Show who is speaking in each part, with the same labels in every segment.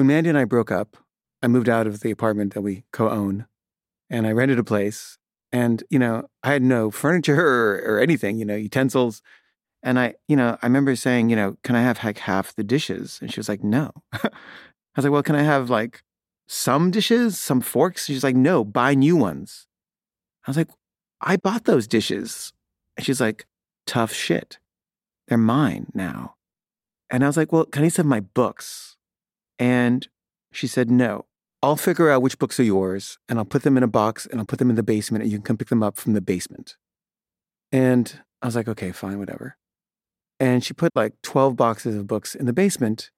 Speaker 1: when Mandy and I broke up, I moved out of the apartment that we co own and I rented a place. And, you know, I had no furniture or, or anything, you know, utensils. And I, you know, I remember saying, you know, can I have like half the dishes? And she was like, no. I was like, well, can I have like some dishes, some forks? She's like, no, buy new ones. I was like, I bought those dishes. And she's like, tough shit. They're mine now. And I was like, well, can I have my books? And she said, no. I'll figure out which books are yours and I'll put them in a box and I'll put them in the basement and you can come pick them up from the basement. And I was like, okay, fine, whatever. And she put like 12 boxes of books in the basement.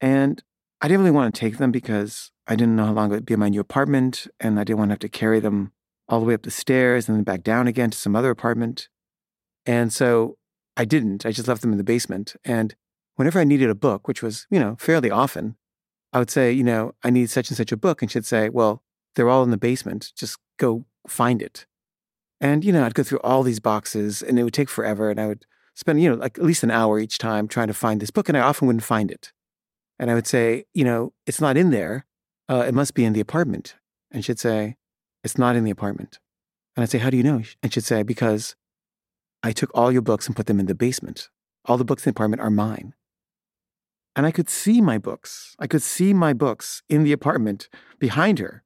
Speaker 1: And I didn't really want to take them because I didn't know how long it would be in my new apartment. And I didn't want to have to carry them all the way up the stairs and then back down again to some other apartment. And so I didn't. I just left them in the basement. And whenever I needed a book, which was, you know, fairly often, I would say, you know, I need such and such a book. And she'd say, well, they're all in the basement. Just go find it. And, you know, I'd go through all these boxes and it would take forever. And I would spend, you know, like at least an hour each time trying to find this book. And I often wouldn't find it. And I would say, you know, it's not in there. Uh, it must be in the apartment. And she'd say, it's not in the apartment. And I'd say, how do you know? And she'd say, because I took all your books and put them in the basement. All the books in the apartment are mine. And I could see my books. I could see my books in the apartment behind her.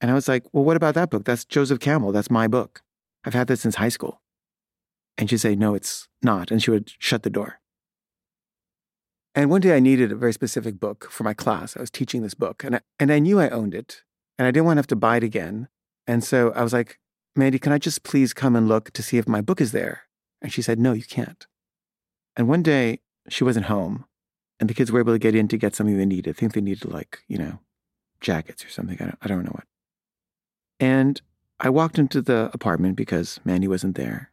Speaker 1: And I was like, well, what about that book? That's Joseph Campbell. That's my book. I've had that since high school. And she'd say, no, it's not. And she would shut the door. And one day I needed a very specific book for my class. I was teaching this book and I, and I knew I owned it and I didn't want to have to buy it again. And so I was like, Mandy, can I just please come and look to see if my book is there? And she said, no, you can't. And one day she wasn't home and the kids were able to get in to get something they needed. I think they needed like, you know, jackets or something. I don't, I don't know what. And I walked into the apartment because Mandy wasn't there.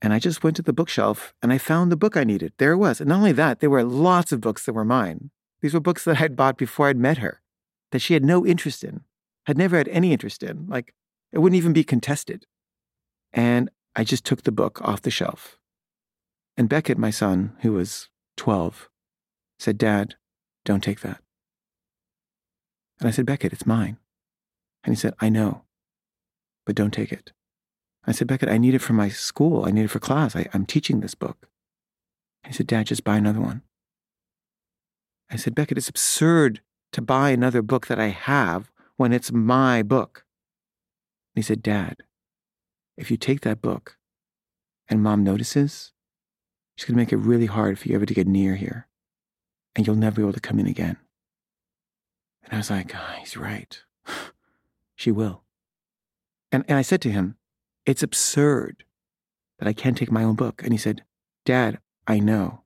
Speaker 1: And I just went to the bookshelf and I found the book I needed. There it was. And not only that, there were lots of books that were mine. These were books that I'd bought before I'd met her, that she had no interest in, had never had any interest in. Like, it wouldn't even be contested. And I just took the book off the shelf. And Beckett, my son, who was 12, said, Dad, don't take that. And I said, Beckett, it's mine. And he said, I know, but don't take it. I said, Beckett, I need it for my school. I need it for class. I, am teaching this book. He said, Dad, just buy another one. I said, Beckett, it's absurd to buy another book that I have when it's my book. And he said, Dad, if you take that book and mom notices, she's going to make it really hard for you ever to get near here and you'll never be able to come in again. And I was like, oh, he's right. she will. And, and I said to him, it's absurd that I can't take my own book. And he said, Dad, I know,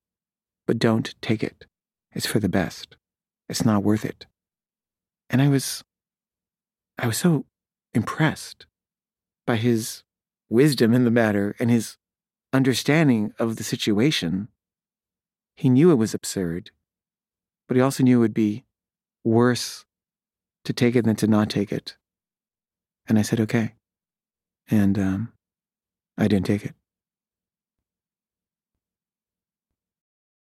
Speaker 1: but don't take it. It's for the best. It's not worth it. And I was, I was so impressed by his wisdom in the matter and his understanding of the situation. He knew it was absurd, but he also knew it would be worse to take it than to not take it. And I said, okay. And um, I didn't take it.